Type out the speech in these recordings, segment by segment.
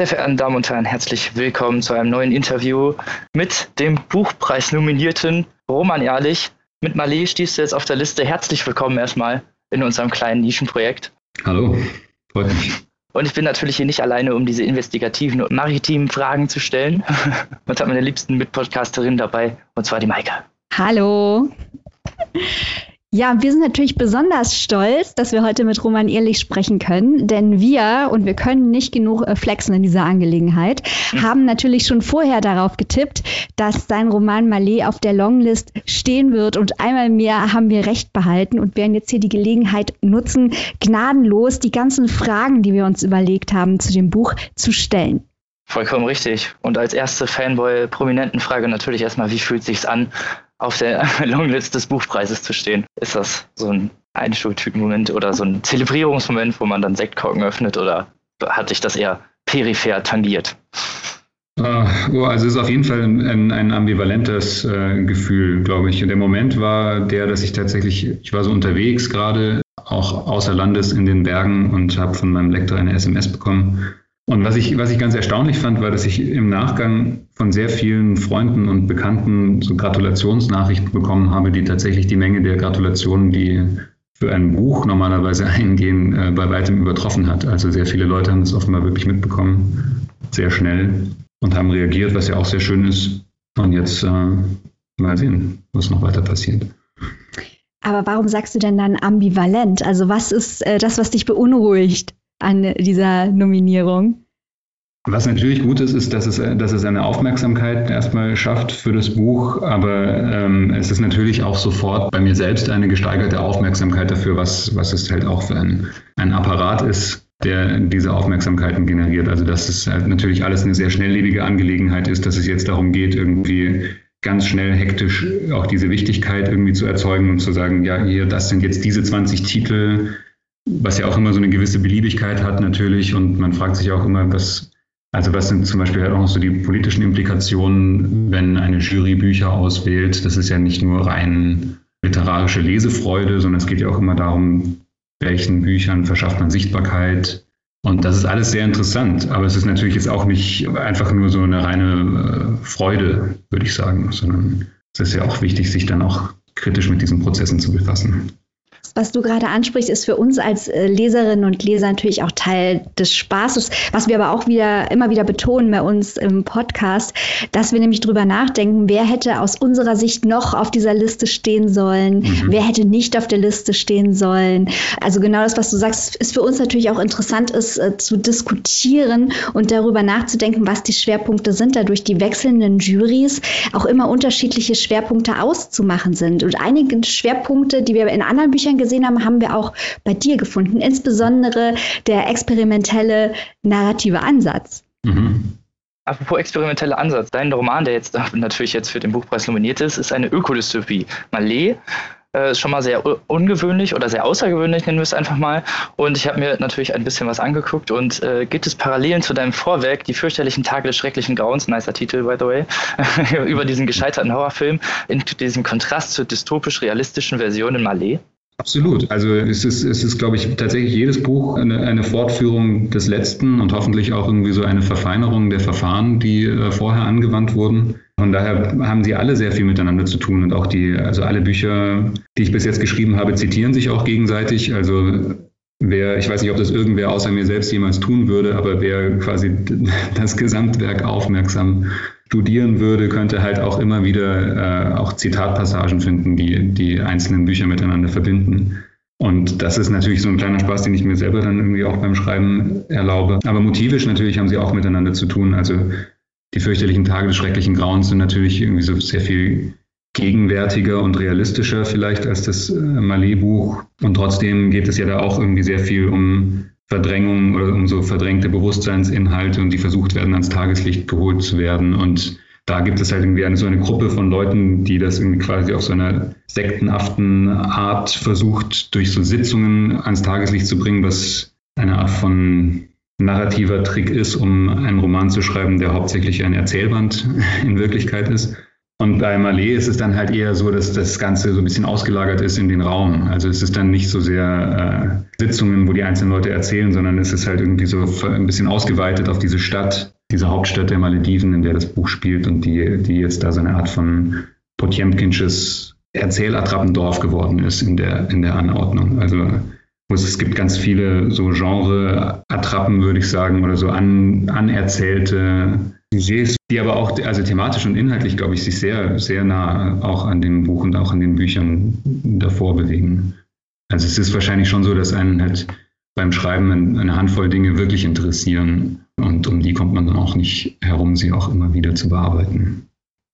Sehr verehrten Damen und Herren, herzlich willkommen zu einem neuen Interview mit dem Buchpreis-nominierten Roman Ehrlich. Mit Malé stehst du jetzt auf der Liste. Herzlich willkommen erstmal in unserem kleinen Nischenprojekt. Hallo, freut mich. Und ich bin natürlich hier nicht alleine, um diese investigativen und maritimen Fragen zu stellen. und habe meine liebsten Mitpodcasterin dabei, und zwar die Maike. Hallo. Ja, wir sind natürlich besonders stolz, dass wir heute mit Roman Ehrlich sprechen können, denn wir, und wir können nicht genug äh, flexen in dieser Angelegenheit, mhm. haben natürlich schon vorher darauf getippt, dass sein Roman Malé auf der Longlist stehen wird und einmal mehr haben wir recht behalten und werden jetzt hier die Gelegenheit nutzen, gnadenlos die ganzen Fragen, die wir uns überlegt haben, zu dem Buch zu stellen. Vollkommen richtig. Und als erste Fanboy-Prominenten-Frage natürlich erstmal, wie fühlt sich's an, auf der Longlist des Buchpreises zu stehen. Ist das so ein Einschultüten-Moment oder so ein Zelebrierungsmoment, wo man dann Sektkorken öffnet oder hatte ich das eher peripher tangiert? Uh, also es ist auf jeden Fall ein, ein ambivalentes äh, Gefühl, glaube ich. Und der Moment war der, dass ich tatsächlich, ich war so unterwegs gerade, auch außer Landes in den Bergen und habe von meinem Lektor eine SMS bekommen und was ich, was ich ganz erstaunlich fand, war, dass ich im Nachgang von sehr vielen Freunden und Bekannten so Gratulationsnachrichten bekommen habe, die tatsächlich die Menge der Gratulationen, die für ein Buch normalerweise eingehen, äh, bei weitem übertroffen hat. Also sehr viele Leute haben es offenbar wirklich mitbekommen, sehr schnell und haben reagiert, was ja auch sehr schön ist. Und jetzt äh, mal sehen, was noch weiter passiert. Aber warum sagst du denn dann ambivalent? Also was ist äh, das, was dich beunruhigt? An dieser Nominierung. Was natürlich gut ist, ist, dass es, dass es eine Aufmerksamkeit erstmal schafft für das Buch, aber ähm, es ist natürlich auch sofort bei mir selbst eine gesteigerte Aufmerksamkeit dafür, was, was es halt auch für ein, ein Apparat ist, der diese Aufmerksamkeiten generiert. Also dass es halt natürlich alles eine sehr schnelllebige Angelegenheit ist, dass es jetzt darum geht, irgendwie ganz schnell hektisch auch diese Wichtigkeit irgendwie zu erzeugen und zu sagen, ja, hier, das sind jetzt diese 20 Titel, was ja auch immer so eine gewisse Beliebigkeit hat natürlich. Und man fragt sich auch immer, was, also was sind zum Beispiel halt auch so die politischen Implikationen, wenn eine Jury Bücher auswählt. Das ist ja nicht nur rein literarische Lesefreude, sondern es geht ja auch immer darum, welchen Büchern verschafft man Sichtbarkeit. Und das ist alles sehr interessant, aber es ist natürlich jetzt auch nicht einfach nur so eine reine äh, Freude, würde ich sagen, sondern es ist ja auch wichtig, sich dann auch kritisch mit diesen Prozessen zu befassen. Was du gerade ansprichst, ist für uns als äh, Leserinnen und Leser natürlich auch Teil des Spaßes, was wir aber auch wieder immer wieder betonen bei uns im Podcast, dass wir nämlich drüber nachdenken, wer hätte aus unserer Sicht noch auf dieser Liste stehen sollen, mhm. wer hätte nicht auf der Liste stehen sollen. Also genau das, was du sagst, ist für uns natürlich auch interessant ist äh, zu diskutieren und darüber nachzudenken, was die Schwerpunkte sind, dadurch die wechselnden Juries auch immer unterschiedliche Schwerpunkte auszumachen sind. Und einige Schwerpunkte, die wir in anderen Büchern gesehen haben, haben wir auch bei dir gefunden, insbesondere der experimentelle narrative Ansatz. Mhm. Apropos experimenteller Ansatz, dein Roman, der jetzt natürlich jetzt für den Buchpreis nominiert ist, ist eine Ökodystopie. Malé äh, ist schon mal sehr ungewöhnlich oder sehr außergewöhnlich, nennen wir es einfach mal. Und ich habe mir natürlich ein bisschen was angeguckt und äh, gibt es Parallelen zu deinem Vorwerk, die fürchterlichen Tage des schrecklichen Grauens, nicer Titel, by the way, über diesen gescheiterten Horrorfilm, in diesem Kontrast zur dystopisch-realistischen Version in Malé? Absolut. Also es ist, es ist, glaube ich, tatsächlich jedes Buch eine, eine, Fortführung des letzten und hoffentlich auch irgendwie so eine Verfeinerung der Verfahren, die äh, vorher angewandt wurden. Von daher haben sie alle sehr viel miteinander zu tun und auch die, also alle Bücher, die ich bis jetzt geschrieben habe, zitieren sich auch gegenseitig. Also wer, ich weiß nicht, ob das irgendwer außer mir selbst jemals tun würde, aber wer quasi das Gesamtwerk aufmerksam studieren würde, könnte halt auch immer wieder äh, auch Zitatpassagen finden, die die einzelnen Bücher miteinander verbinden. Und das ist natürlich so ein kleiner Spaß, den ich mir selber dann irgendwie auch beim Schreiben erlaube. Aber motivisch natürlich haben sie auch miteinander zu tun. Also die fürchterlichen Tage des schrecklichen Grauens sind natürlich irgendwie so sehr viel gegenwärtiger und realistischer vielleicht als das äh, Malé-Buch. Und trotzdem geht es ja da auch irgendwie sehr viel um Verdrängung oder um so verdrängte Bewusstseinsinhalte und die versucht werden, ans Tageslicht geholt zu werden. Und da gibt es halt irgendwie eine, so eine Gruppe von Leuten, die das irgendwie quasi auf so einer sektenhaften Art versucht, durch so Sitzungen ans Tageslicht zu bringen, was eine Art von narrativer Trick ist, um einen Roman zu schreiben, der hauptsächlich ein Erzählband in Wirklichkeit ist. Und bei Malé ist es dann halt eher so, dass das Ganze so ein bisschen ausgelagert ist in den Raum. Also es ist dann nicht so sehr äh, Sitzungen, wo die einzelnen Leute erzählen, sondern es ist halt irgendwie so ein bisschen ausgeweitet auf diese Stadt, diese Hauptstadt der Malediven, in der das Buch spielt und die, die jetzt da so eine Art von Potemkinsches Erzählattrappendorf geworden ist in der, in der Anordnung. Also es gibt ganz viele so Genre-Attrappen, würde ich sagen, oder so an, anerzählte Sujets, die aber auch, also thematisch und inhaltlich, glaube ich, sich sehr, sehr nah auch an dem Buch und auch an den Büchern davor bewegen. Also es ist wahrscheinlich schon so, dass einen halt beim Schreiben eine Handvoll Dinge wirklich interessieren und um die kommt man dann auch nicht herum, sie auch immer wieder zu bearbeiten.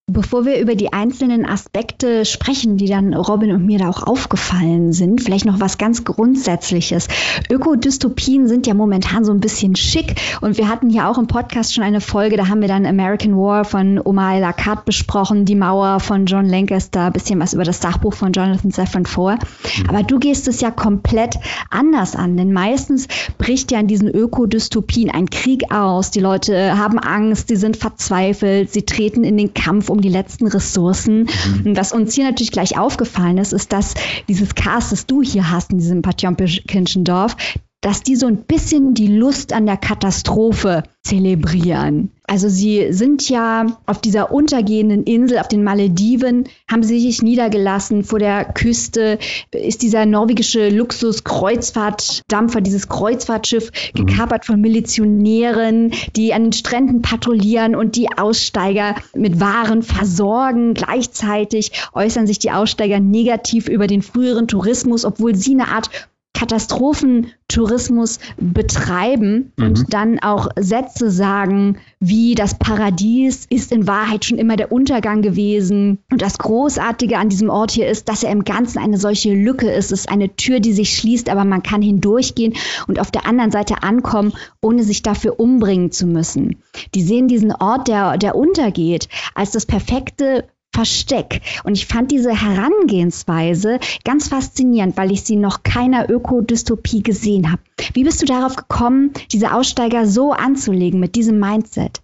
Bevor wir über die einzelnen Aspekte sprechen, die dann Robin und mir da auch aufgefallen sind, vielleicht noch was ganz Grundsätzliches. Ökodystopien sind ja momentan so ein bisschen schick und wir hatten hier auch im Podcast schon eine Folge, da haben wir dann American War von Omar Lakat besprochen, Die Mauer von John Lancaster, bisschen was über das Sachbuch von Jonathan Safran vor. Mhm. Aber du gehst es ja komplett anders an, denn meistens bricht ja in diesen Ökodystopien ein Krieg aus, die Leute haben Angst, sie sind verzweifelt, sie treten in den Kampf um die letzten Ressourcen. Mhm. Und was uns hier natürlich gleich aufgefallen ist, ist, dass dieses Cast, das du hier hast in diesem Patjomkinschen Dorf, dass die so ein bisschen die Lust an der Katastrophe zelebrieren. Also sie sind ja auf dieser untergehenden Insel, auf den Malediven, haben sie sich niedergelassen. Vor der Küste ist dieser norwegische Luxus-Kreuzfahrtdampfer, dieses Kreuzfahrtschiff, mhm. gekapert von Milizionären, die an den Stränden patrouillieren und die Aussteiger mit Waren versorgen. Gleichzeitig äußern sich die Aussteiger negativ über den früheren Tourismus, obwohl sie eine Art Katastrophentourismus betreiben mhm. und dann auch Sätze sagen, wie das Paradies ist in Wahrheit schon immer der Untergang gewesen. Und das Großartige an diesem Ort hier ist, dass er im Ganzen eine solche Lücke ist. Es ist eine Tür, die sich schließt, aber man kann hindurchgehen und auf der anderen Seite ankommen, ohne sich dafür umbringen zu müssen. Die sehen diesen Ort, der, der untergeht, als das perfekte Versteck. Und ich fand diese Herangehensweise ganz faszinierend, weil ich sie noch keiner Ökodystopie gesehen habe. Wie bist du darauf gekommen, diese Aussteiger so anzulegen mit diesem Mindset?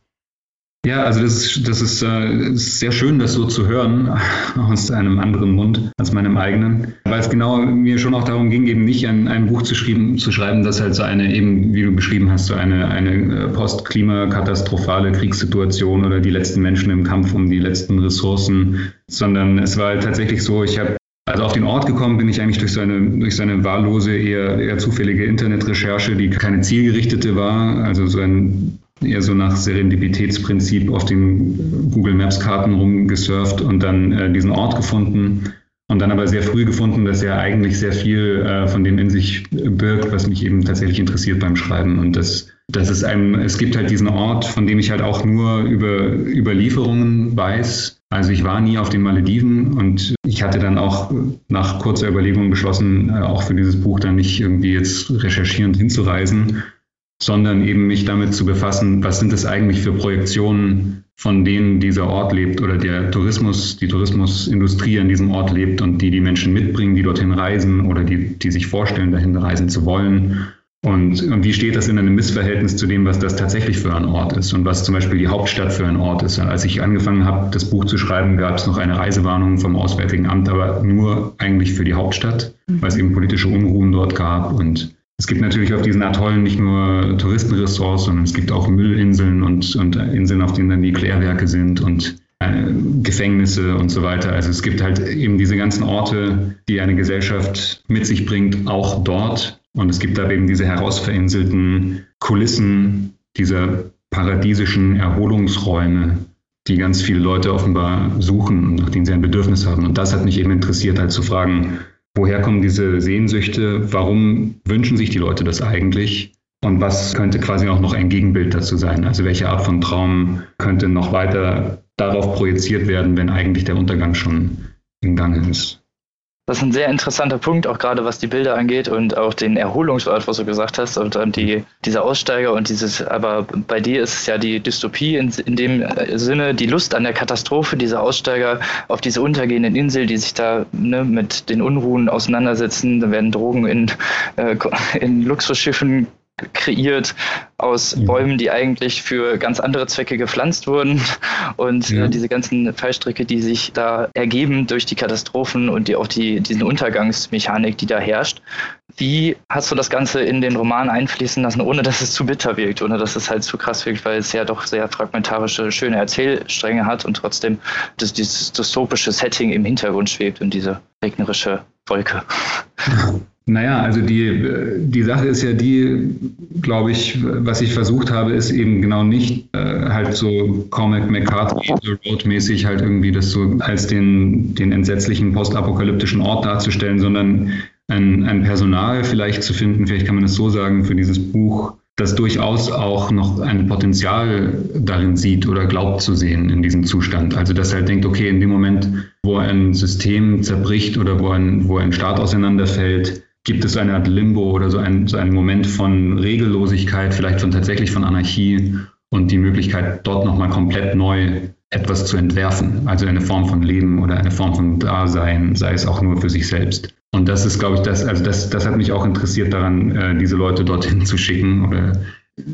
Ja, also das ist, das ist, äh, sehr schön, das so zu hören aus einem anderen Mund als meinem eigenen, weil es genau mir schon auch darum ging, eben nicht ein, ein Buch zu, schreiben, zu schreiben, das halt so eine, eben wie du beschrieben hast, so eine, eine äh, postklimakatastrophale Kriegssituation oder die letzten Menschen im Kampf um die letzten Ressourcen, sondern es war halt tatsächlich so, ich habe also auf den Ort gekommen bin ich eigentlich durch seine, durch seine wahllose, eher, eher zufällige Internetrecherche, die keine zielgerichtete war. Also so ein eher so nach Serendipitätsprinzip auf den Google Maps Karten rumgesurft und dann äh, diesen Ort gefunden und dann aber sehr früh gefunden, dass er eigentlich sehr viel äh, von dem in sich birgt, was mich eben tatsächlich interessiert beim Schreiben und das das ist einem, es gibt halt diesen Ort, von dem ich halt auch nur über Überlieferungen weiß. Also ich war nie auf den Malediven und ich hatte dann auch nach kurzer Überlegung beschlossen, äh, auch für dieses Buch dann nicht irgendwie jetzt recherchierend hinzureisen, sondern eben mich damit zu befassen, was sind das eigentlich für Projektionen, von denen dieser Ort lebt oder der Tourismus, die Tourismusindustrie an diesem Ort lebt und die die Menschen mitbringen, die dorthin reisen oder die, die sich vorstellen, dahin reisen zu wollen. Und, und wie steht das in einem Missverhältnis zu dem, was das tatsächlich für ein Ort ist und was zum Beispiel die Hauptstadt für ein Ort ist? Als ich angefangen habe, das Buch zu schreiben, gab es noch eine Reisewarnung vom Auswärtigen Amt, aber nur eigentlich für die Hauptstadt, weil es eben politische Unruhen dort gab und es gibt natürlich auf diesen Atollen nicht nur Touristenressorts, sondern es gibt auch Müllinseln und, und Inseln, auf denen dann die Klärwerke sind und äh, Gefängnisse und so weiter. Also es gibt halt eben diese ganzen Orte, die eine Gesellschaft mit sich bringt, auch dort. Und es gibt da eben diese herausverinselten Kulissen dieser paradiesischen Erholungsräume, die ganz viele Leute offenbar suchen, nach denen sie ein Bedürfnis haben. Und das hat mich eben interessiert, halt zu fragen, Woher kommen diese Sehnsüchte? Warum wünschen sich die Leute das eigentlich? Und was könnte quasi auch noch ein Gegenbild dazu sein? Also welche Art von Traum könnte noch weiter darauf projiziert werden, wenn eigentlich der Untergang schon im Gange ist? Das ist ein sehr interessanter Punkt, auch gerade was die Bilder angeht und auch den Erholungsort, was du gesagt hast, und dann die, dieser Aussteiger und dieses, aber bei dir ist es ja die Dystopie in, in dem äh, Sinne, die Lust an der Katastrophe, dieser Aussteiger auf diese untergehenden Insel, die sich da ne, mit den Unruhen auseinandersetzen, da werden Drogen in, äh, in Luxusschiffen kreiert aus mhm. Bäumen, die eigentlich für ganz andere Zwecke gepflanzt wurden. Und äh, ja. äh, diese ganzen Fallstricke, die sich da ergeben durch die Katastrophen und die, auch die, diesen Untergangsmechanik, die da herrscht. Wie hast du das Ganze in den Roman einfließen lassen, ohne dass es zu bitter wirkt, ohne dass es halt zu krass wirkt, weil es ja doch sehr fragmentarische, schöne Erzählstränge hat und trotzdem das, dieses dystopische Setting im Hintergrund schwebt und diese regnerische Wolke. Naja, also die, die Sache ist ja die, glaube ich, was ich versucht habe, ist eben genau nicht äh, halt so Cormac McCarthy Road-mäßig halt irgendwie das so als den, den entsetzlichen postapokalyptischen Ort darzustellen, sondern ein, ein Personal vielleicht zu finden, vielleicht kann man es so sagen, für dieses Buch, das durchaus auch noch ein Potenzial darin sieht oder glaubt zu sehen in diesem Zustand. Also dass er halt denkt, okay, in dem Moment, wo ein System zerbricht oder wo ein, wo ein Staat auseinanderfällt, gibt es eine Art Limbo oder so, ein, so einen Moment von Regellosigkeit, vielleicht von tatsächlich von Anarchie und die Möglichkeit, dort nochmal komplett neu etwas zu entwerfen. Also eine Form von Leben oder eine Form von Dasein, sei es auch nur für sich selbst. Und das ist, glaube ich, das, also das, das hat mich auch interessiert daran, äh, diese Leute dorthin zu schicken oder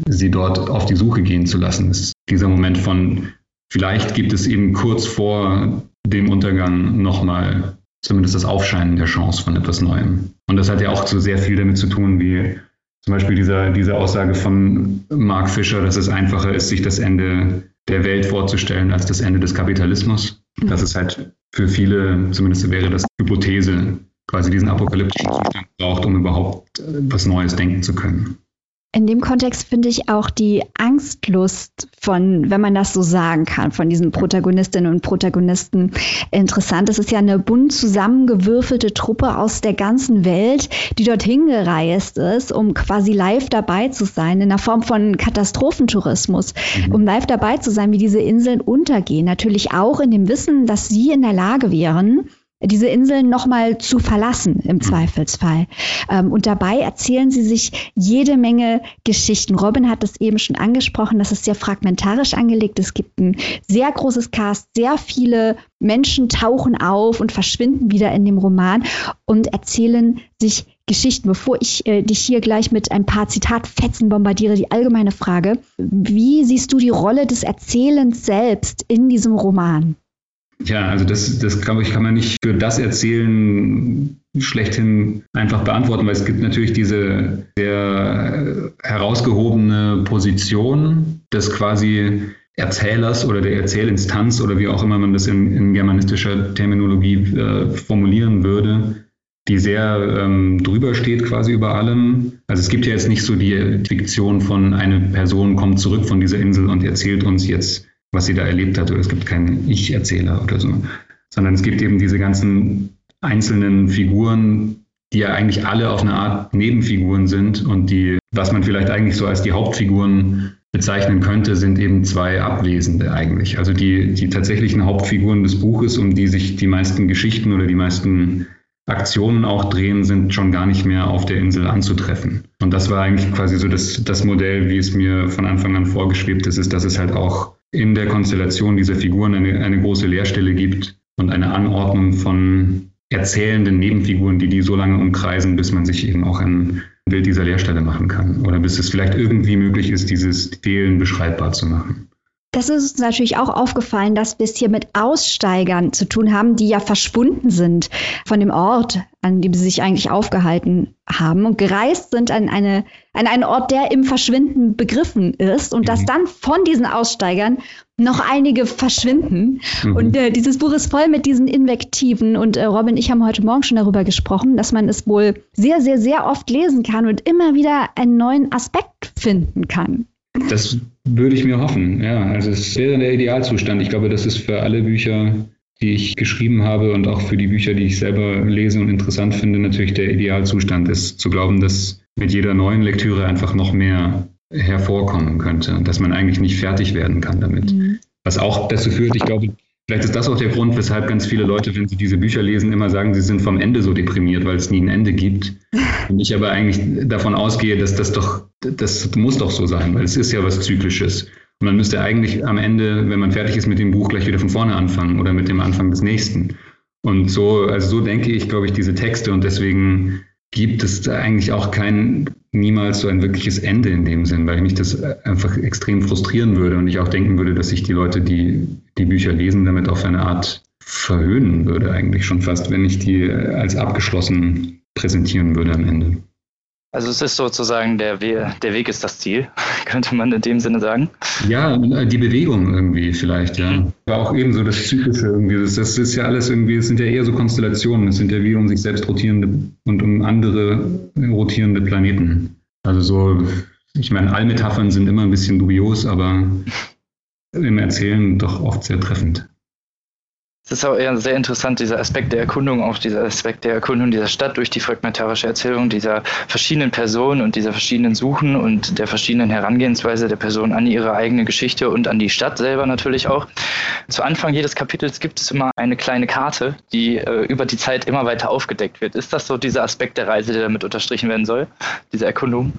sie dort auf die Suche gehen zu lassen. Das ist dieser Moment von, vielleicht gibt es eben kurz vor dem Untergang nochmal zumindest das Aufscheinen der Chance von etwas Neuem. Und das hat ja auch so sehr viel damit zu tun, wie zum Beispiel dieser, diese Aussage von Mark Fischer, dass es einfacher ist, sich das Ende der Welt vorzustellen als das Ende des Kapitalismus. Das ist halt für viele, zumindest wäre das Hypothese, quasi diesen apokalyptischen Zustand braucht, um überhaupt was Neues denken zu können. In dem Kontext finde ich auch die Angstlust von, wenn man das so sagen kann, von diesen Protagonistinnen und Protagonisten interessant. Es ist ja eine bunt zusammengewürfelte Truppe aus der ganzen Welt, die dorthin gereist ist, um quasi live dabei zu sein, in einer Form von Katastrophentourismus, mhm. um live dabei zu sein, wie diese Inseln untergehen. Natürlich auch in dem Wissen, dass sie in der Lage wären, diese Inseln nochmal zu verlassen im mhm. Zweifelsfall. Ähm, und dabei erzählen sie sich jede Menge Geschichten. Robin hat es eben schon angesprochen, das ist sehr fragmentarisch angelegt. Es gibt ein sehr großes Cast, sehr viele Menschen tauchen auf und verschwinden wieder in dem Roman und erzählen sich Geschichten. Bevor ich äh, dich hier gleich mit ein paar Zitatfetzen bombardiere, die allgemeine Frage, wie siehst du die Rolle des Erzählens selbst in diesem Roman? Ja, also das, das glaube ich, kann man nicht für das Erzählen schlechthin einfach beantworten, weil es gibt natürlich diese sehr herausgehobene Position des quasi Erzählers oder der Erzählinstanz oder wie auch immer man das in, in germanistischer Terminologie äh, formulieren würde, die sehr ähm, drüber steht quasi über allem. Also es gibt ja jetzt nicht so die Fiktion von eine Person kommt zurück von dieser Insel und erzählt uns jetzt was sie da erlebt hat, oder es gibt keinen Ich-Erzähler oder so, sondern es gibt eben diese ganzen einzelnen Figuren, die ja eigentlich alle auf eine Art Nebenfiguren sind und die, was man vielleicht eigentlich so als die Hauptfiguren bezeichnen könnte, sind eben zwei Abwesende eigentlich. Also die, die tatsächlichen Hauptfiguren des Buches, um die sich die meisten Geschichten oder die meisten Aktionen auch drehen, sind schon gar nicht mehr auf der Insel anzutreffen. Und das war eigentlich quasi so das, das Modell, wie es mir von Anfang an vorgeschwebt ist, ist, dass es halt auch in der Konstellation dieser Figuren eine, eine große Leerstelle gibt und eine Anordnung von erzählenden Nebenfiguren, die die so lange umkreisen, bis man sich eben auch ein Bild dieser Leerstelle machen kann oder bis es vielleicht irgendwie möglich ist, dieses Fehlen beschreibbar zu machen. Das ist uns natürlich auch aufgefallen, dass wir es hier mit Aussteigern zu tun haben, die ja verschwunden sind von dem Ort, an dem sie sich eigentlich aufgehalten haben und gereist sind an, eine, an einen Ort, der im Verschwinden begriffen ist und mhm. dass dann von diesen Aussteigern noch einige verschwinden. Mhm. Und äh, dieses Buch ist voll mit diesen Invektiven und äh, Robin ich haben heute Morgen schon darüber gesprochen, dass man es wohl sehr, sehr, sehr oft lesen kann und immer wieder einen neuen Aspekt finden kann. Das würde ich mir hoffen, ja. Also es wäre der Idealzustand. Ich glaube, das ist für alle Bücher, die ich geschrieben habe und auch für die Bücher, die ich selber lese und interessant finde, natürlich der Idealzustand ist, zu glauben, dass mit jeder neuen Lektüre einfach noch mehr hervorkommen könnte, dass man eigentlich nicht fertig werden kann damit. Mhm. Was auch dazu führt, ich glaube, Vielleicht ist das auch der Grund, weshalb ganz viele Leute, wenn sie diese Bücher lesen, immer sagen, sie sind vom Ende so deprimiert, weil es nie ein Ende gibt. Und ich aber eigentlich davon ausgehe, dass das doch, das muss doch so sein, weil es ist ja was Zyklisches. Und man müsste eigentlich am Ende, wenn man fertig ist mit dem Buch, gleich wieder von vorne anfangen oder mit dem Anfang des nächsten. Und so, also so denke ich, glaube ich, diese Texte und deswegen gibt es eigentlich auch kein niemals so ein wirkliches Ende in dem Sinn, weil mich das einfach extrem frustrieren würde und ich auch denken würde, dass sich die Leute, die die Bücher lesen, damit auf eine Art verhöhnen würde, eigentlich schon fast, wenn ich die als abgeschlossen präsentieren würde am Ende. Also es ist sozusagen der, We der Weg ist das Ziel, könnte man in dem Sinne sagen. Ja, die Bewegung irgendwie vielleicht, ja. Aber auch eben so das Psychische irgendwie. Das, das ist ja alles irgendwie, es sind ja eher so Konstellationen. Es sind ja wie um sich selbst rotierende und um andere rotierende Planeten. Also so, ich meine, Allmetaphern sind immer ein bisschen dubios, aber im Erzählen doch oft sehr treffend. Es ist auch eher sehr interessant, dieser Aspekt der Erkundung, auch dieser Aspekt der Erkundung dieser Stadt durch die fragmentarische Erzählung dieser verschiedenen Personen und dieser verschiedenen Suchen und der verschiedenen Herangehensweise der Person an ihre eigene Geschichte und an die Stadt selber natürlich auch. Zu Anfang jedes Kapitels gibt es immer eine kleine Karte, die äh, über die Zeit immer weiter aufgedeckt wird. Ist das so dieser Aspekt der Reise, der damit unterstrichen werden soll, diese Erkundung?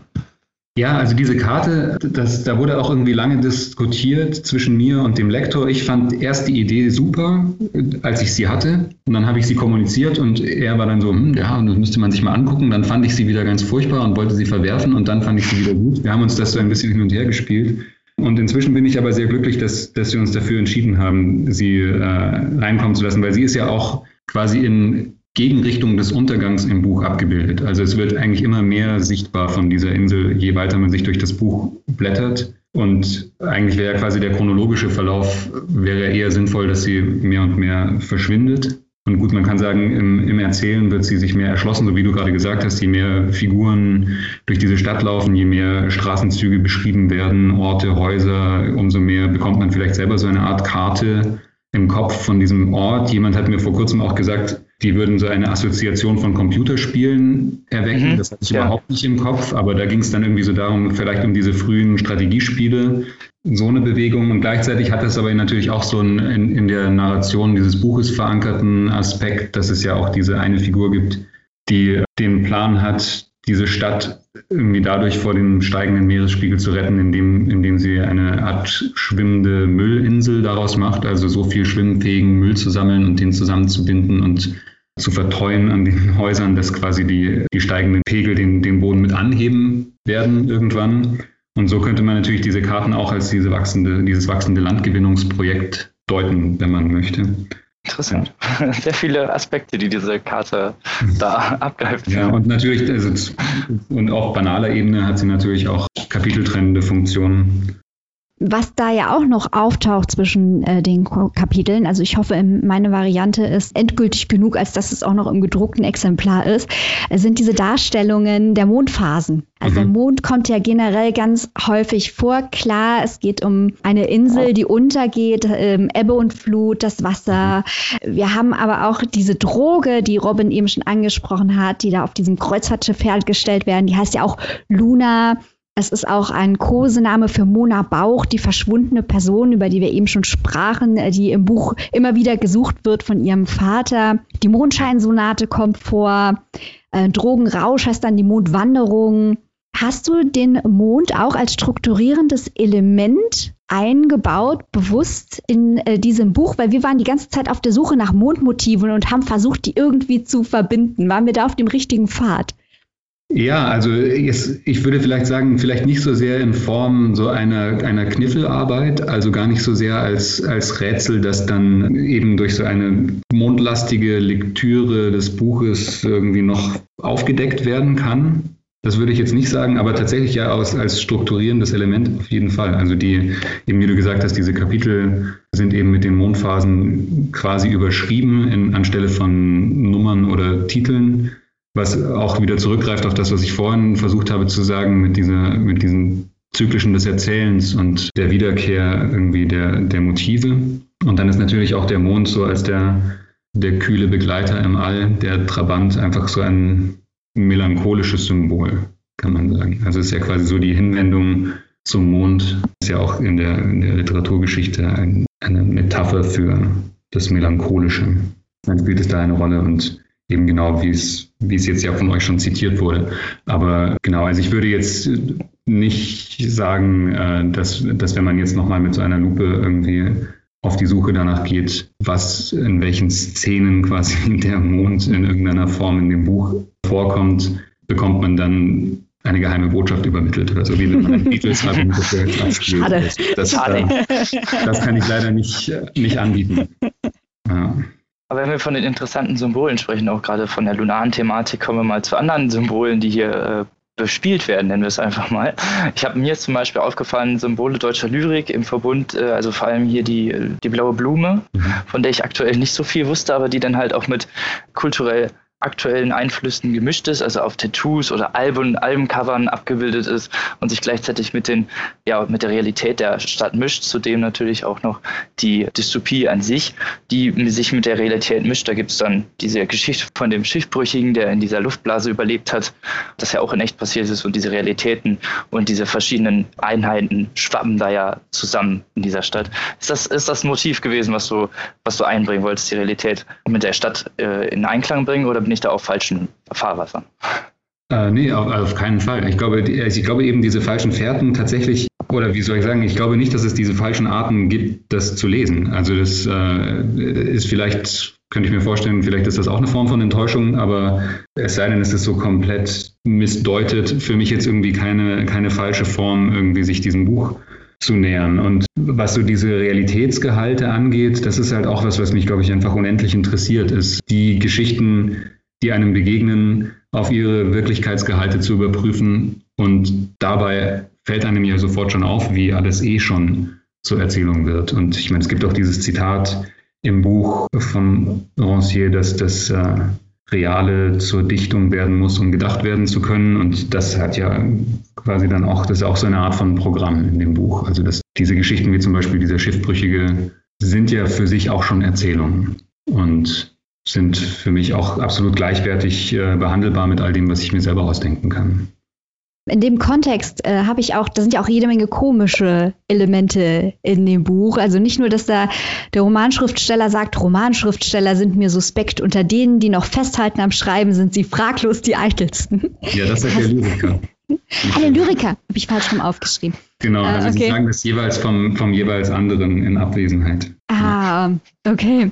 Ja, also diese Karte, das, da wurde auch irgendwie lange diskutiert zwischen mir und dem Lektor. Ich fand erst die Idee super, als ich sie hatte. Und dann habe ich sie kommuniziert und er war dann so, hm, ja, das müsste man sich mal angucken. Dann fand ich sie wieder ganz furchtbar und wollte sie verwerfen und dann fand ich sie wieder gut. Wir haben uns das so ein bisschen hin und her gespielt. Und inzwischen bin ich aber sehr glücklich, dass, dass wir uns dafür entschieden haben, sie äh, reinkommen zu lassen, weil sie ist ja auch quasi in Gegenrichtung des Untergangs im Buch abgebildet. Also es wird eigentlich immer mehr sichtbar von dieser Insel, je weiter man sich durch das Buch blättert. Und eigentlich wäre quasi der chronologische Verlauf wäre eher sinnvoll, dass sie mehr und mehr verschwindet. Und gut, man kann sagen, im, im, Erzählen wird sie sich mehr erschlossen, so wie du gerade gesagt hast, je mehr Figuren durch diese Stadt laufen, je mehr Straßenzüge beschrieben werden, Orte, Häuser, umso mehr bekommt man vielleicht selber so eine Art Karte im Kopf von diesem Ort. Jemand hat mir vor kurzem auch gesagt, die würden so eine Assoziation von Computerspielen erwecken. Mhm, das hatte ich ja. überhaupt nicht im Kopf, aber da ging es dann irgendwie so darum, vielleicht um diese frühen Strategiespiele, so eine Bewegung. Und gleichzeitig hat das aber natürlich auch so einen in, in der Narration dieses Buches verankerten Aspekt, dass es ja auch diese eine Figur gibt, die den Plan hat, diese Stadt irgendwie dadurch vor dem steigenden Meeresspiegel zu retten, indem, indem sie eine Art schwimmende Müllinsel daraus macht, also so viel schwimmfähigen Müll zu sammeln und den zusammenzubinden und zu vertreuen an den Häusern, dass quasi die, die steigenden Pegel den, den Boden mit anheben werden irgendwann. Und so könnte man natürlich diese Karten auch als diese wachsende, dieses wachsende Landgewinnungsprojekt deuten, wenn man möchte. Interessant. Sehr viele Aspekte, die diese Karte da abgreift. Ja, und natürlich, also, und auf banaler Ebene hat sie natürlich auch kapiteltrennende Funktionen was da ja auch noch auftaucht zwischen äh, den Kapiteln, also ich hoffe, meine Variante ist endgültig genug, als dass es auch noch im gedruckten Exemplar ist, sind diese Darstellungen der Mondphasen. Also mhm. der Mond kommt ja generell ganz häufig vor. Klar, es geht um eine Insel, die untergeht, ähm, Ebbe und Flut, das Wasser. Wir haben aber auch diese Droge, die Robin eben schon angesprochen hat, die da auf diesem Kreuzfahrtschiff hergestellt werden. Die heißt ja auch Luna. Es ist auch ein Kosename für Mona Bauch, die verschwundene Person, über die wir eben schon sprachen, äh, die im Buch immer wieder gesucht wird von ihrem Vater. Die Mondscheinsonate kommt vor. Äh, Drogenrausch heißt dann die Mondwanderung. Hast du den Mond auch als strukturierendes Element eingebaut, bewusst in äh, diesem Buch? Weil wir waren die ganze Zeit auf der Suche nach Mondmotiven und haben versucht, die irgendwie zu verbinden. Waren wir da auf dem richtigen Pfad? Ja, also jetzt, ich würde vielleicht sagen, vielleicht nicht so sehr in Form so einer, einer Kniffelarbeit, also gar nicht so sehr als, als Rätsel, das dann eben durch so eine mondlastige Lektüre des Buches irgendwie noch aufgedeckt werden kann. Das würde ich jetzt nicht sagen, aber tatsächlich ja aus, als strukturierendes Element auf jeden Fall. Also die, eben wie du gesagt hast, diese Kapitel sind eben mit den Mondphasen quasi überschrieben in, anstelle von Nummern oder Titeln was auch wieder zurückgreift auf das, was ich vorhin versucht habe zu sagen mit dieser, mit diesen Zyklischen des Erzählens und der Wiederkehr irgendwie der, der Motive. Und dann ist natürlich auch der Mond so als der, der kühle Begleiter im All, der Trabant, einfach so ein melancholisches Symbol, kann man sagen. Also es ist ja quasi so die Hinwendung zum Mond, ist ja auch in der, in der Literaturgeschichte ein, eine Metapher für das Melancholische. Dann spielt es da eine Rolle und eben genau, wie es, wie es jetzt ja von euch schon zitiert wurde. Aber genau, also ich würde jetzt nicht sagen, äh, dass, dass wenn man jetzt nochmal mit so einer Lupe irgendwie auf die Suche danach geht, was in welchen Szenen quasi der Mond in irgendeiner Form in dem Buch vorkommt, bekommt man dann eine geheime Botschaft übermittelt oder so, wie wenn man ein Beatles-Album Schade. Das, Schade. Das, das, kann ich leider nicht, nicht anbieten. Ja. Aber wenn wir von den interessanten Symbolen sprechen, auch gerade von der lunaren Thematik, kommen wir mal zu anderen Symbolen, die hier äh, bespielt werden, nennen wir es einfach mal. Ich habe mir zum Beispiel aufgefallen, Symbole deutscher Lyrik im Verbund, äh, also vor allem hier die, die blaue Blume, mhm. von der ich aktuell nicht so viel wusste, aber die dann halt auch mit kulturell aktuellen Einflüssen gemischt ist, also auf Tattoos oder Alben, Albencovern abgebildet ist und sich gleichzeitig mit den, ja, mit der Realität der Stadt mischt, zudem natürlich auch noch die Dystopie an sich, die sich mit der Realität mischt. Da gibt es dann diese Geschichte von dem Schiffbrüchigen, der in dieser Luftblase überlebt hat, das ja auch in echt passiert ist und diese Realitäten und diese verschiedenen Einheiten schwappen da ja zusammen in dieser Stadt. Ist das, ist das Motiv gewesen, was du, was du einbringen wolltest, die Realität mit der Stadt äh, in Einklang bringen oder bin ich da auf falschen Fahrwassern? Äh, nee, auf, auf, keinen Fall. Ich glaube, also ich glaube eben, diese falschen Fährten tatsächlich, oder wie soll ich sagen, ich glaube nicht, dass es diese falschen Arten gibt, das zu lesen. Also das äh, ist vielleicht, könnte ich mir vorstellen, vielleicht ist das auch eine Form von Enttäuschung, aber es sei denn, es ist so komplett missdeutet, für mich jetzt irgendwie keine, keine falsche Form, irgendwie sich diesem Buch zu nähern. Und was so diese Realitätsgehalte angeht, das ist halt auch was, was mich, glaube ich, einfach unendlich interessiert, ist die Geschichten, die einem begegnen, auf ihre Wirklichkeitsgehalte zu überprüfen. Und dabei fällt einem ja sofort schon auf, wie alles eh schon zur Erzählung wird. Und ich meine, es gibt auch dieses Zitat im Buch von Rancière, dass das äh, Reale zur Dichtung werden muss, um gedacht werden zu können. Und das hat ja quasi dann auch, das ist auch so eine Art von Programm in dem Buch. Also dass diese Geschichten wie zum Beispiel dieser Schiffbrüchige sind ja für sich auch schon Erzählungen und sind für mich auch absolut gleichwertig äh, behandelbar mit all dem, was ich mir selber ausdenken kann in dem Kontext äh, habe ich auch, da sind ja auch jede Menge komische Elemente in dem Buch. Also nicht nur, dass da der Romanschriftsteller sagt, Romanschriftsteller sind mir suspekt. Unter denen, die noch festhalten am Schreiben, sind sie fraglos die eitelsten. Ja, das sagt der Lyriker. Ah, der Lyriker, habe ich falsch rum aufgeschrieben. Genau, also äh, okay. sie sagen das jeweils vom, vom jeweils anderen in Abwesenheit. Ah, okay.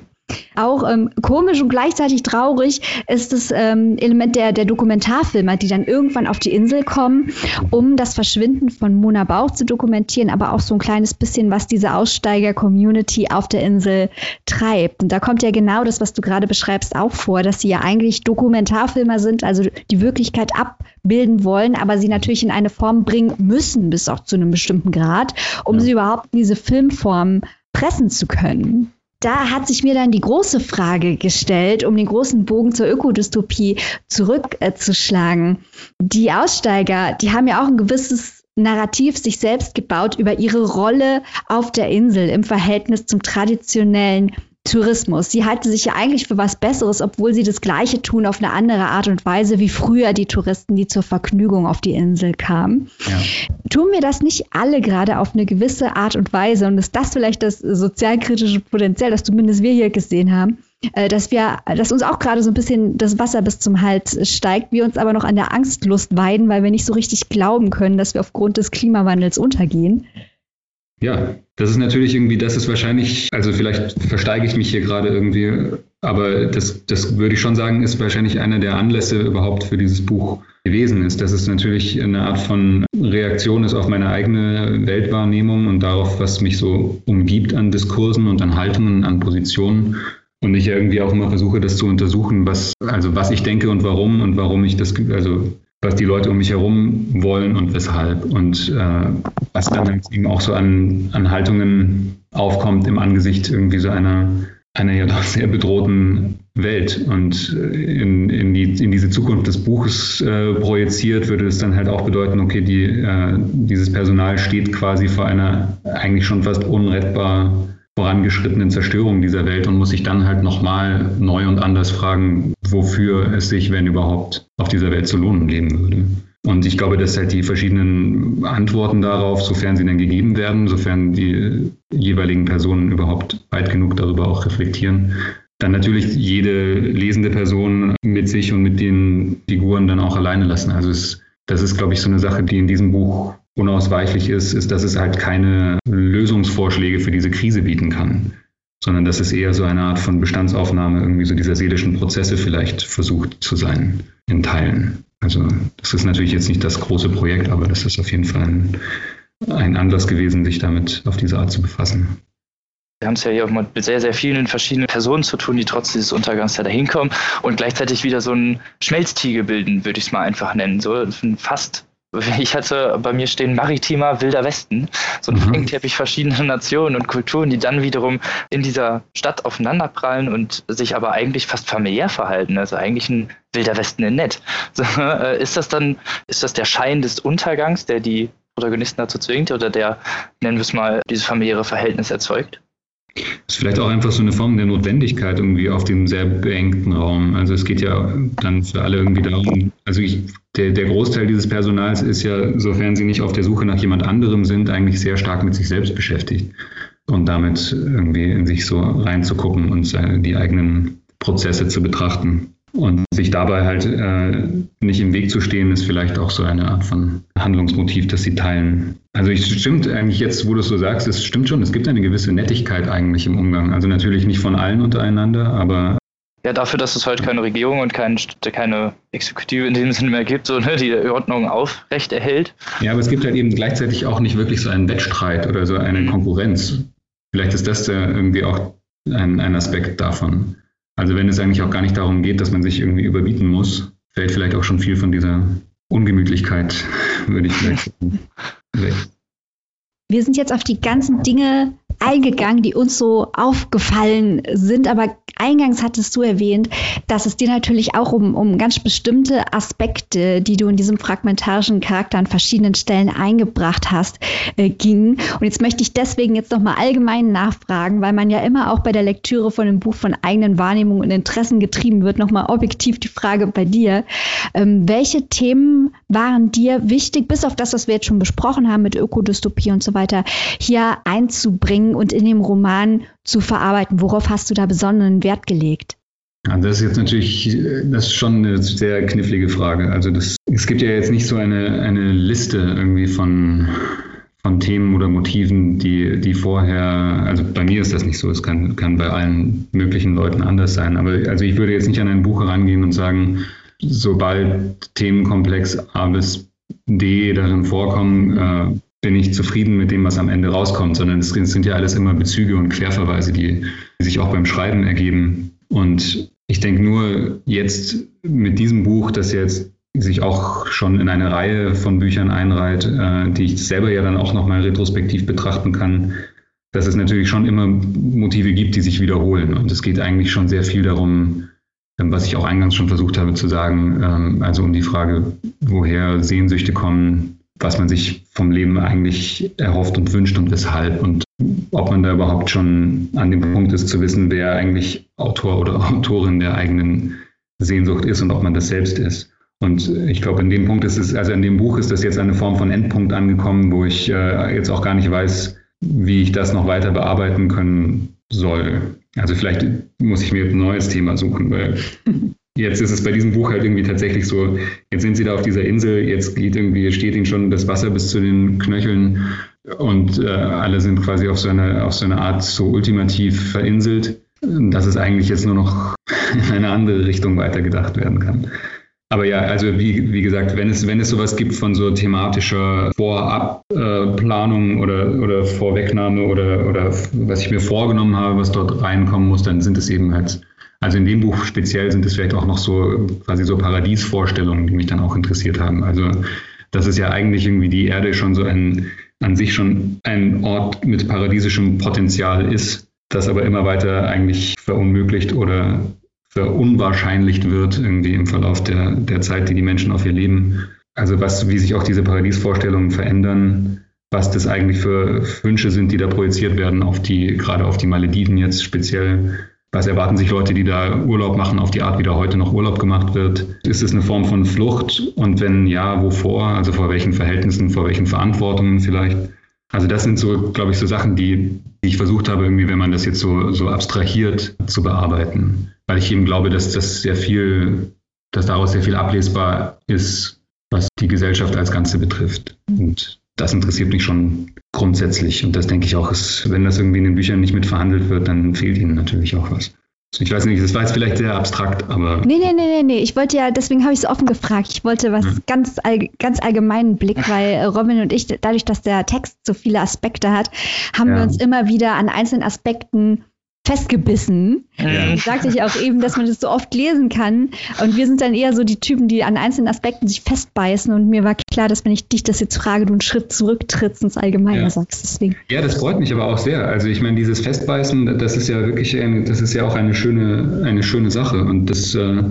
Auch ähm, komisch und gleichzeitig traurig ist das ähm, Element der, der Dokumentarfilmer, die dann irgendwann auf die Insel kommen, um das Verschwinden von Mona Bauch zu dokumentieren, aber auch so ein kleines bisschen, was diese Aussteiger-Community auf der Insel treibt. Und da kommt ja genau das, was du gerade beschreibst, auch vor, dass sie ja eigentlich Dokumentarfilmer sind, also die Wirklichkeit abbilden wollen, aber sie natürlich in eine Form bringen müssen, bis auch zu einem bestimmten Grad, um ja. sie überhaupt in diese Filmform pressen zu können da hat sich mir dann die große Frage gestellt, um den großen Bogen zur Ökodystopie zurückzuschlagen. die Aussteiger, die haben ja auch ein gewisses Narrativ sich selbst gebaut über ihre Rolle auf der Insel im Verhältnis zum traditionellen Tourismus. Sie halten sich ja eigentlich für was Besseres, obwohl sie das Gleiche tun auf eine andere Art und Weise wie früher die Touristen, die zur Vergnügung auf die Insel kamen. Ja. Tun wir das nicht alle gerade auf eine gewisse Art und Weise? Und ist das vielleicht das sozialkritische Potenzial, das zumindest wir hier gesehen haben? Äh, dass wir, dass uns auch gerade so ein bisschen das Wasser bis zum Hals steigt, wir uns aber noch an der Angstlust weiden, weil wir nicht so richtig glauben können, dass wir aufgrund des Klimawandels untergehen. Ja, das ist natürlich irgendwie, das ist wahrscheinlich, also vielleicht versteige ich mich hier gerade irgendwie, aber das, das würde ich schon sagen, ist wahrscheinlich einer der Anlässe überhaupt für dieses Buch gewesen ist, dass es natürlich eine Art von Reaktion ist auf meine eigene Weltwahrnehmung und darauf, was mich so umgibt an Diskursen und an Haltungen, an Positionen. Und ich irgendwie auch immer versuche, das zu untersuchen, was, also was ich denke und warum und warum ich das, also was die Leute um mich herum wollen und weshalb. Und äh, was dann eben auch so an, an Haltungen aufkommt im Angesicht irgendwie so einer, einer ja doch sehr bedrohten Welt. Und äh, in, in, die, in diese Zukunft des Buches äh, projiziert, würde es dann halt auch bedeuten, okay, die, äh, dieses Personal steht quasi vor einer eigentlich schon fast unrettbar vorangeschrittenen Zerstörung dieser Welt und muss sich dann halt nochmal neu und anders fragen, wofür es sich, wenn überhaupt, auf dieser Welt zu lohnen leben würde. Und ich glaube, dass halt die verschiedenen Antworten darauf, sofern sie dann gegeben werden, sofern die jeweiligen Personen überhaupt weit genug darüber auch reflektieren, dann natürlich jede lesende Person mit sich und mit den Figuren dann auch alleine lassen. Also es, das ist, glaube ich, so eine Sache, die in diesem Buch unausweichlich ist, ist, dass es halt keine Lösungsvorschläge für diese Krise bieten kann, sondern dass es eher so eine Art von Bestandsaufnahme irgendwie so dieser seelischen Prozesse vielleicht versucht zu sein in Teilen. Also das ist natürlich jetzt nicht das große Projekt, aber das ist auf jeden Fall ein, ein Anlass gewesen, sich damit auf diese Art zu befassen. Wir haben es ja hier auch mit sehr, sehr vielen verschiedenen Personen zu tun, die trotz dieses Untergangs ja dahin kommen und gleichzeitig wieder so ein Schmelztiegel bilden, würde ich es mal einfach nennen. So fast ich hatte bei mir stehen maritimer Wilder Westen, so ein mhm. Verschiedener Nationen und Kulturen, die dann wiederum in dieser Stadt aufeinanderprallen und sich aber eigentlich fast familiär verhalten. Also eigentlich ein Wilder Westen in nett. So, äh, ist das dann, ist das der Schein des Untergangs, der die Protagonisten dazu zwingt oder der, nennen wir es mal, dieses familiäre Verhältnis erzeugt? Das ist vielleicht auch einfach so eine Form der Notwendigkeit irgendwie auf dem sehr beengten Raum. Also es geht ja dann für alle irgendwie darum, also ich, der, der Großteil dieses Personals ist ja, sofern sie nicht auf der Suche nach jemand anderem sind, eigentlich sehr stark mit sich selbst beschäftigt und damit irgendwie in sich so reinzugucken und die eigenen Prozesse zu betrachten. Und sich dabei halt äh, nicht im Weg zu stehen, ist vielleicht auch so eine Art von Handlungsmotiv, das sie teilen. Also es stimmt eigentlich jetzt, wo du es so sagst, es stimmt schon, es gibt eine gewisse Nettigkeit eigentlich im Umgang. Also natürlich nicht von allen untereinander, aber ja, dafür, dass es halt keine Regierung und kein, keine Exekutive in dem Sinne mehr gibt, so, ne, die die Ordnung aufrecht erhält. Ja, aber es gibt halt eben gleichzeitig auch nicht wirklich so einen Wettstreit oder so eine Konkurrenz. Vielleicht ist das ja irgendwie auch ein, ein Aspekt davon. Also wenn es eigentlich auch gar nicht darum geht, dass man sich irgendwie überbieten muss, fällt vielleicht auch schon viel von dieser Ungemütlichkeit, würde ich vielleicht sagen. Wir sind jetzt auf die ganzen Dinge eingegangen, die uns so aufgefallen sind, aber eingangs hattest du erwähnt, dass es dir natürlich auch um, um ganz bestimmte Aspekte, die du in diesem fragmentarischen Charakter an verschiedenen Stellen eingebracht hast, äh, ging. Und jetzt möchte ich deswegen jetzt nochmal allgemein nachfragen, weil man ja immer auch bei der Lektüre von einem Buch von eigenen Wahrnehmungen und Interessen getrieben wird. Nochmal objektiv die Frage bei dir. Ähm, welche Themen waren dir wichtig, bis auf das, was wir jetzt schon besprochen haben mit Ökodystopie und so weiter, hier einzubringen und in dem Roman zu verarbeiten? Worauf hast du da besonderen Wert gelegt? Ja, das ist jetzt natürlich, das ist schon eine sehr knifflige Frage. Also das, es gibt ja jetzt nicht so eine, eine Liste irgendwie von, von Themen oder Motiven, die, die vorher, also bei mir ist das nicht so, es kann, kann bei allen möglichen Leuten anders sein. Aber also ich würde jetzt nicht an ein Buch herangehen und sagen, sobald Themenkomplex A bis D darin vorkommen, äh, bin ich zufrieden mit dem, was am Ende rauskommt, sondern es sind ja alles immer Bezüge und Querverweise, die, die sich auch beim Schreiben ergeben. Und ich denke nur jetzt mit diesem Buch, das jetzt sich auch schon in eine Reihe von Büchern einreiht, äh, die ich selber ja dann auch nochmal retrospektiv betrachten kann, dass es natürlich schon immer Motive gibt, die sich wiederholen. Und es geht eigentlich schon sehr viel darum, ähm, was ich auch eingangs schon versucht habe zu sagen, ähm, also um die Frage, woher Sehnsüchte kommen, was man sich vom Leben eigentlich erhofft und wünscht und weshalb und ob man da überhaupt schon an dem Punkt ist zu wissen, wer eigentlich Autor oder Autorin der eigenen Sehnsucht ist und ob man das selbst ist. Und ich glaube, in dem Punkt ist es, also in dem Buch ist das jetzt eine Form von Endpunkt angekommen, wo ich äh, jetzt auch gar nicht weiß, wie ich das noch weiter bearbeiten können soll. Also vielleicht muss ich mir ein neues Thema suchen, weil Jetzt ist es bei diesem Buch halt irgendwie tatsächlich so, jetzt sind sie da auf dieser Insel, jetzt geht irgendwie, steht ihnen schon das Wasser bis zu den Knöcheln und äh, alle sind quasi auf so, eine, auf so eine Art so ultimativ verinselt, dass es eigentlich jetzt nur noch in eine andere Richtung weitergedacht werden kann. Aber ja, also wie, wie gesagt, wenn es, wenn es sowas gibt von so thematischer Vorabplanung äh, oder, oder Vorwegnahme oder, oder was ich mir vorgenommen habe, was dort reinkommen muss, dann sind es eben halt also in dem Buch speziell sind es vielleicht auch noch so quasi so Paradiesvorstellungen, die mich dann auch interessiert haben. Also dass es ja eigentlich irgendwie die Erde schon so ein, an sich schon ein Ort mit paradiesischem Potenzial ist, das aber immer weiter eigentlich verunmöglicht oder verunwahrscheinlicht wird irgendwie im Verlauf der, der Zeit, die die Menschen auf ihr Leben. Also was, wie sich auch diese Paradiesvorstellungen verändern, was das eigentlich für Wünsche sind, die da projiziert werden auf die, gerade auf die Malediven jetzt speziell was erwarten sich Leute, die da Urlaub machen, auf die Art, wie da heute noch Urlaub gemacht wird? Ist es eine Form von Flucht? Und wenn ja, wovor? Also vor welchen Verhältnissen, vor welchen Verantwortungen vielleicht? Also das sind so, glaube ich, so Sachen, die, die ich versucht habe, irgendwie, wenn man das jetzt so, so abstrahiert zu bearbeiten. Weil ich eben glaube, dass das sehr viel, dass daraus sehr viel ablesbar ist, was die Gesellschaft als Ganze betrifft. Und das interessiert mich schon grundsätzlich. Und das denke ich auch, ist, wenn das irgendwie in den Büchern nicht mit verhandelt wird, dann fehlt ihnen natürlich auch was. Ich weiß nicht, das war jetzt vielleicht sehr abstrakt, aber. Nee, nee, nee, nee, nee. Ich wollte ja, deswegen habe ich es offen gefragt. Ich wollte was hm. ganz, ganz allgemeinen Blick, weil Robin und ich, dadurch, dass der Text so viele Aspekte hat, haben ja. wir uns immer wieder an einzelnen Aspekten festgebissen. Ja. Sagte ich auch eben, dass man das so oft lesen kann. Und wir sind dann eher so die Typen, die an einzelnen Aspekten sich festbeißen. Und mir war klar, dass wenn ich dich das jetzt frage, du einen Schritt zurücktrittst ins Allgemeine ja. sagst. Deswegen. Ja, das freut mich aber auch sehr. Also ich meine, dieses Festbeißen, das ist ja wirklich, eine, das ist ja auch eine schöne, eine schöne Sache. Und das äh,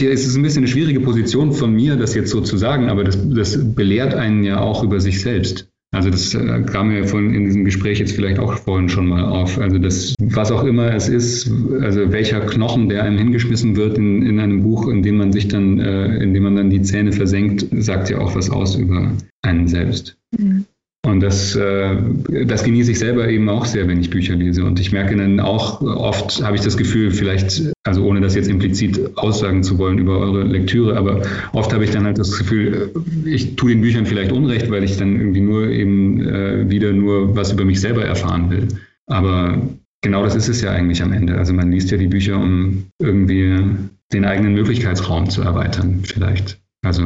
es ist ein bisschen eine schwierige Position von mir, das jetzt so zu sagen, aber das, das belehrt einen ja auch über sich selbst. Also das äh, kam mir von in diesem Gespräch jetzt vielleicht auch vorhin schon mal auf. Also das, was auch immer es ist, also welcher Knochen, der einem hingeschmissen wird in, in einem Buch, in dem man sich dann, äh, in dem man dann die Zähne versenkt, sagt ja auch was aus über einen selbst. Mhm. Das, äh, das genieße ich selber eben auch sehr, wenn ich Bücher lese. Und ich merke dann auch, oft habe ich das Gefühl, vielleicht, also ohne das jetzt implizit aussagen zu wollen über eure Lektüre, aber oft habe ich dann halt das Gefühl, ich tue den Büchern vielleicht Unrecht, weil ich dann irgendwie nur eben äh, wieder nur was über mich selber erfahren will. Aber genau das ist es ja eigentlich am Ende. Also man liest ja die Bücher, um irgendwie den eigenen Möglichkeitsraum zu erweitern, vielleicht. Also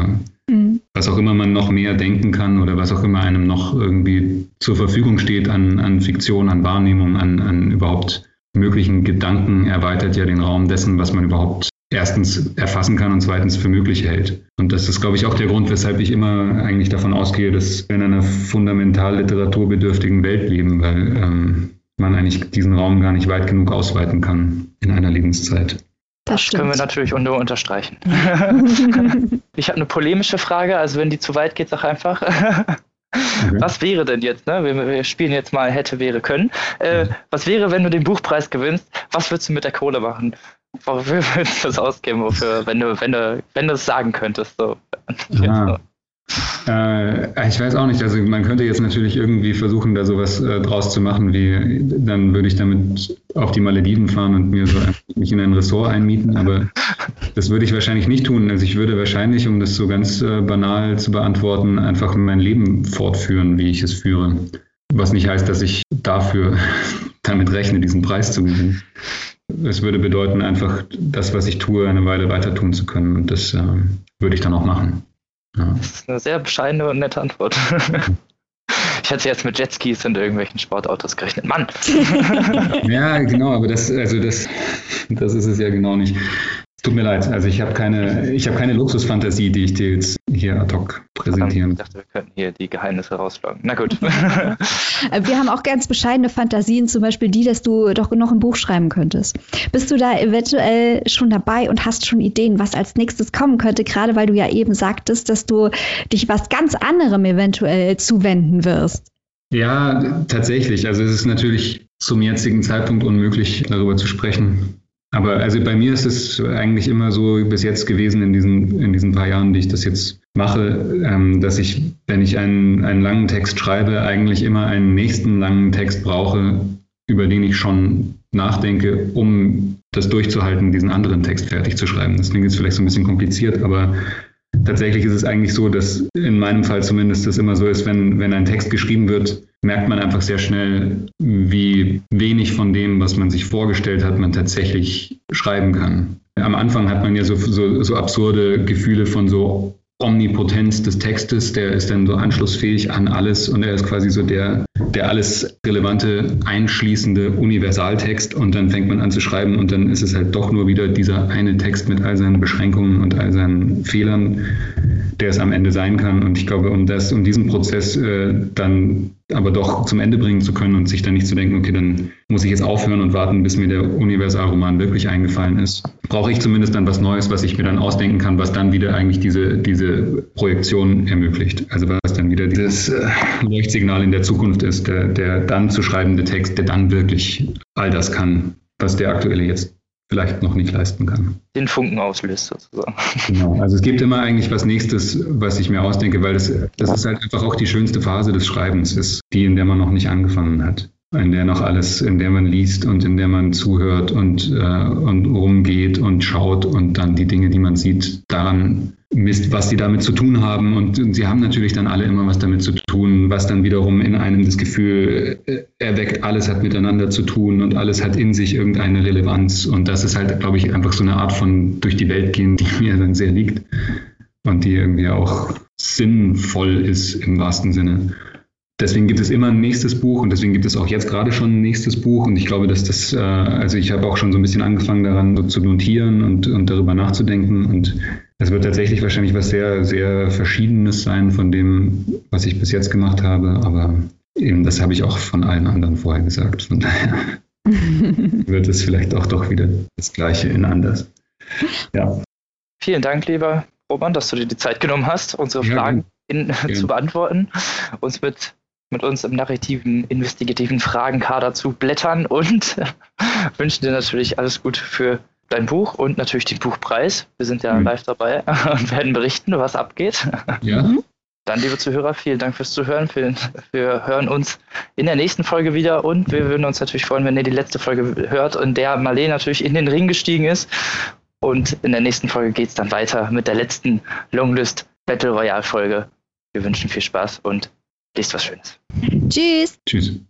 mhm. was auch immer man noch mehr denken kann oder was auch immer einem noch irgendwie zur Verfügung steht an, an Fiktion, an Wahrnehmung, an, an überhaupt möglichen Gedanken, erweitert ja den Raum dessen, was man überhaupt erstens erfassen kann und zweitens für möglich hält. Und das ist, glaube ich, auch der Grund, weshalb ich immer eigentlich davon ausgehe, dass wir in einer fundamental literaturbedürftigen Welt leben, weil ähm, man eigentlich diesen Raum gar nicht weit genug ausweiten kann in einer Lebenszeit. Das, das können wir natürlich nur unterstreichen. ich habe eine polemische Frage, also wenn die zu weit geht, sag einfach. Okay. Was wäre denn jetzt, ne? Wir, wir, spielen jetzt mal hätte, wäre, können. Äh, was wäre, wenn du den Buchpreis gewinnst? Was würdest du mit der Kohle machen? Wofür würdest du das ausgeben? Wofür, wenn du, wenn du, wenn du es sagen könntest? So. Ah. Äh, ich weiß auch nicht. Also man könnte jetzt natürlich irgendwie versuchen, da sowas äh, draus zu machen, wie dann würde ich damit auf die Malediven fahren und mir so mich in ein Ressort einmieten. Aber das würde ich wahrscheinlich nicht tun. Also ich würde wahrscheinlich, um das so ganz äh, banal zu beantworten, einfach mein Leben fortführen, wie ich es führe. Was nicht heißt, dass ich dafür damit rechne, diesen Preis zu gewinnen. Es würde bedeuten, einfach das, was ich tue, eine Weile weiter tun zu können. Und das äh, würde ich dann auch machen. Ja. Das ist eine sehr bescheidene und nette Antwort. Ich hätte jetzt mit Jetskis und irgendwelchen Sportautos gerechnet. Mann! ja, genau, aber das, also das, das ist es ja genau nicht. Tut mir leid, also ich habe keine, ich habe keine Luxusfantasie, die ich dir jetzt hier ad hoc präsentieren. Ich dachte, wir könnten hier die Geheimnisse rausschlagen. Na gut. wir haben auch ganz bescheidene Fantasien, zum Beispiel die, dass du doch noch ein Buch schreiben könntest. Bist du da eventuell schon dabei und hast schon Ideen, was als nächstes kommen könnte, gerade weil du ja eben sagtest, dass du dich was ganz anderem eventuell zuwenden wirst? Ja, tatsächlich. Also es ist natürlich zum jetzigen Zeitpunkt unmöglich, darüber zu sprechen aber also bei mir ist es eigentlich immer so bis jetzt gewesen in diesen, in diesen paar Jahren, die ich das jetzt mache, ähm, dass ich, wenn ich einen, einen langen Text schreibe, eigentlich immer einen nächsten langen Text brauche, über den ich schon nachdenke, um das durchzuhalten, diesen anderen Text fertig zu schreiben. Das klingt jetzt vielleicht so ein bisschen kompliziert, aber tatsächlich ist es eigentlich so, dass in meinem Fall zumindest das immer so ist, wenn, wenn ein Text geschrieben wird, merkt man einfach sehr schnell, wie wenig von dem, was man sich vorgestellt hat, man tatsächlich schreiben kann. Am Anfang hat man ja so, so, so absurde Gefühle von so Omnipotenz des Textes, der ist dann so anschlussfähig an alles und er ist quasi so der, der alles relevante, einschließende Universaltext und dann fängt man an zu schreiben und dann ist es halt doch nur wieder dieser eine Text mit all seinen Beschränkungen und all seinen Fehlern, der es am Ende sein kann. Und ich glaube, um das, um diesen Prozess äh, dann aber doch zum Ende bringen zu können und sich dann nicht zu denken, okay, dann muss ich jetzt aufhören und warten, bis mir der Universalroman wirklich eingefallen ist, brauche ich zumindest dann was Neues, was ich mir dann ausdenken kann, was dann wieder eigentlich diese, diese Projektion ermöglicht. Also was dann wieder dieses äh, Leuchtsignal in der Zukunft ist, der, der dann zu schreibende Text, der dann wirklich all das kann, was der aktuelle jetzt vielleicht noch nicht leisten kann. Den Funken auslöst sozusagen. Genau, also es gibt immer eigentlich was Nächstes, was ich mir ausdenke, weil das, das ist halt einfach auch die schönste Phase des Schreibens, ist die, in der man noch nicht angefangen hat. In der noch alles, in der man liest und in der man zuhört und, äh, und rumgeht und schaut und dann die Dinge, die man sieht, daran misst, was die damit zu tun haben. Und, und, sie haben natürlich dann alle immer was damit zu tun, was dann wiederum in einem das Gefühl äh, erweckt, alles hat miteinander zu tun und alles hat in sich irgendeine Relevanz. Und das ist halt, glaube ich, einfach so eine Art von durch die Welt gehen, die mir dann sehr liegt und die irgendwie auch sinnvoll ist im wahrsten Sinne. Deswegen gibt es immer ein nächstes Buch und deswegen gibt es auch jetzt gerade schon ein nächstes Buch. Und ich glaube, dass das, äh, also ich habe auch schon so ein bisschen angefangen daran so zu notieren und, und darüber nachzudenken. Und es wird tatsächlich wahrscheinlich was sehr, sehr Verschiedenes sein von dem, was ich bis jetzt gemacht habe. Aber eben das habe ich auch von allen anderen vorher gesagt. Von daher wird es vielleicht auch doch wieder das Gleiche in anders. Ja. Vielen Dank, lieber Roman, dass du dir die Zeit genommen hast, unsere ja, Fragen in, zu beantworten, uns mit mit uns im narrativen, investigativen Fragenkader zu blättern und wünschen dir natürlich alles Gute für dein Buch und natürlich den Buchpreis. Wir sind ja mhm. live dabei und werden berichten, was abgeht. Ja. Dann, liebe Zuhörer, vielen Dank fürs Zuhören. Wir hören uns in der nächsten Folge wieder und wir würden uns natürlich freuen, wenn ihr die letzte Folge hört, in der Marlene natürlich in den Ring gestiegen ist. Und in der nächsten Folge geht es dann weiter mit der letzten Longlist Battle Royale Folge. Wir wünschen viel Spaß und Lest was Schönes. Tschüss. Tschüss.